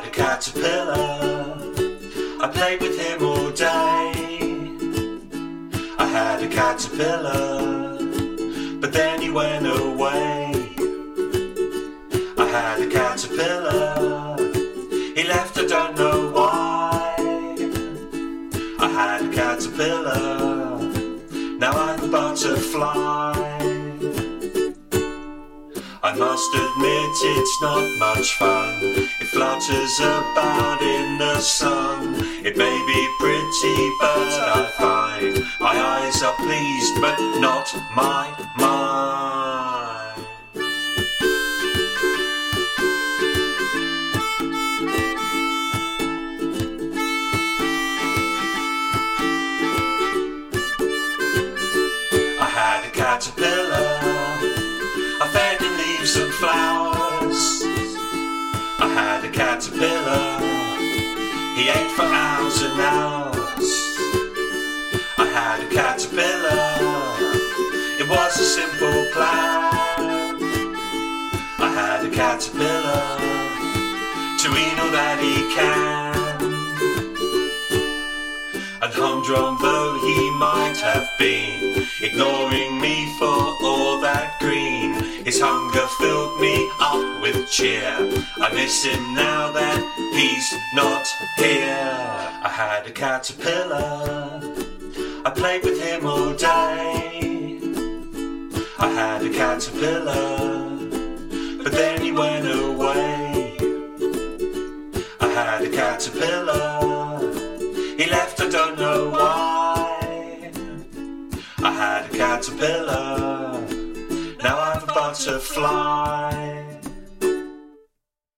I had a caterpillar, I played with him all day. I had a caterpillar, but then he went away. I had a caterpillar, he left, I don't know why. I had a caterpillar, now I'm a butterfly. I must admit it's not much fun. Flutters about in the sun. It may be pretty, but I find my eyes are pleased, but not my mind. I had a caterpillar. Caterpillar. He ate for hours and hours. I had a caterpillar. It was a simple plan. I had a caterpillar to eat all that he can. And humdrum though he might have been, ignoring hunger filled me up with cheer. I miss him now that he's not here. I had a caterpillar, I played with him all day. I had a caterpillar, but then he went away. I had a caterpillar. He left, I don't know why. I had a caterpillar, I'm butterfly.